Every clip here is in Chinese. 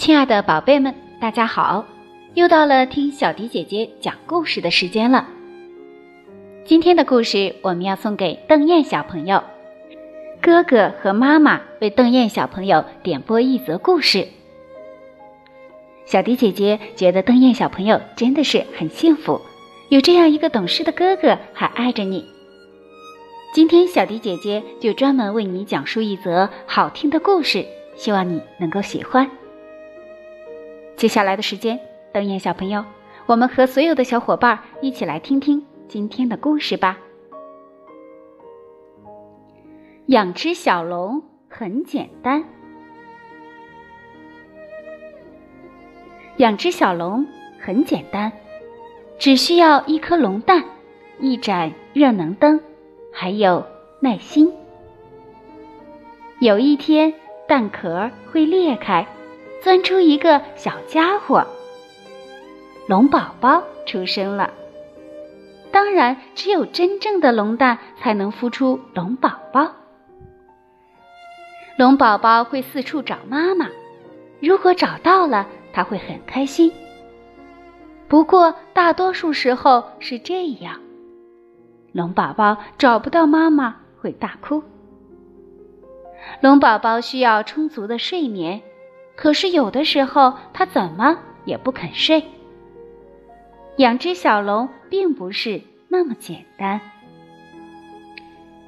亲爱的宝贝们，大家好！又到了听小迪姐姐讲故事的时间了。今天的故事我们要送给邓燕小朋友，哥哥和妈妈为邓燕小朋友点播一则故事。小迪姐姐觉得邓燕小朋友真的是很幸福，有这样一个懂事的哥哥还爱着你。今天小迪姐姐就专门为你讲述一则好听的故事，希望你能够喜欢。接下来的时间，邓燕小朋友，我们和所有的小伙伴一起来听听今天的故事吧。养只小龙很简单，养只小龙很简单，只需要一颗龙蛋，一盏热能灯，还有耐心。有一天，蛋壳会裂开。钻出一个小家伙，龙宝宝出生了。当然，只有真正的龙蛋才能孵出龙宝宝。龙宝宝会四处找妈妈，如果找到了，他会很开心。不过，大多数时候是这样：龙宝宝找不到妈妈，会大哭。龙宝宝需要充足的睡眠。可是有的时候，它怎么也不肯睡。养只小龙并不是那么简单。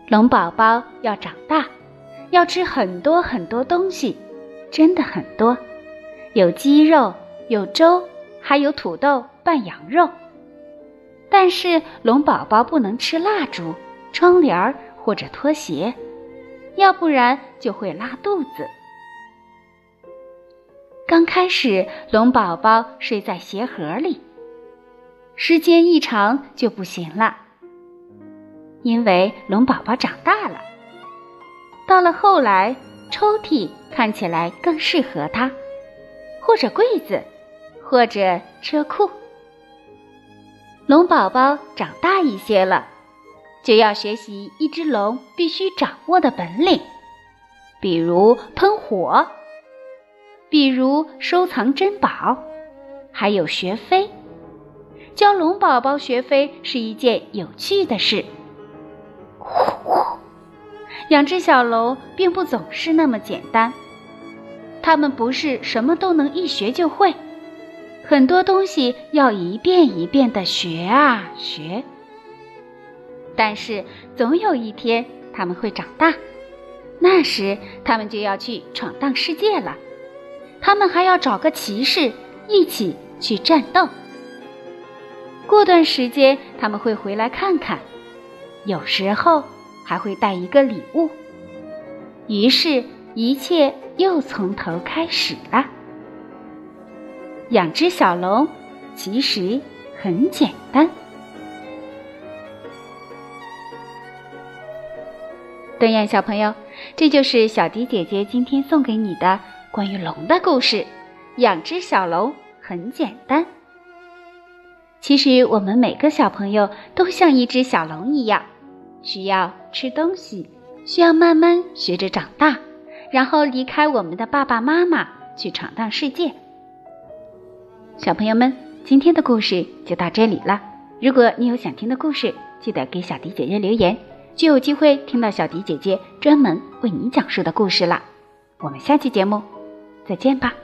龙宝宝要长大，要吃很多很多东西，真的很多，有鸡肉，有粥，还有土豆拌羊肉。但是龙宝宝不能吃蜡烛、窗帘或者拖鞋，要不然就会拉肚子。刚开始，龙宝宝睡在鞋盒里，时间一长就不行了，因为龙宝宝长大了。到了后来，抽屉看起来更适合它，或者柜子，或者车库。龙宝宝长大一些了，就要学习一只龙必须掌握的本领，比如喷火。比如收藏珍宝，还有学飞。教龙宝宝学飞是一件有趣的事。呼呼，养只小龙并不总是那么简单，它们不是什么都能一学就会，很多东西要一遍一遍的学啊学。但是总有一天他们会长大，那时他们就要去闯荡世界了。他们还要找个骑士一起去战斗。过段时间他们会回来看看，有时候还会带一个礼物。于是，一切又从头开始了。养只小龙其实很简单。邓燕小朋友，这就是小迪姐姐今天送给你的。关于龙的故事，养只小龙很简单。其实我们每个小朋友都像一只小龙一样，需要吃东西，需要慢慢学着长大，然后离开我们的爸爸妈妈去闯荡世界。小朋友们，今天的故事就到这里了。如果你有想听的故事，记得给小迪姐姐留言，就有机会听到小迪姐姐专门为你讲述的故事了。我们下期节目。再见吧。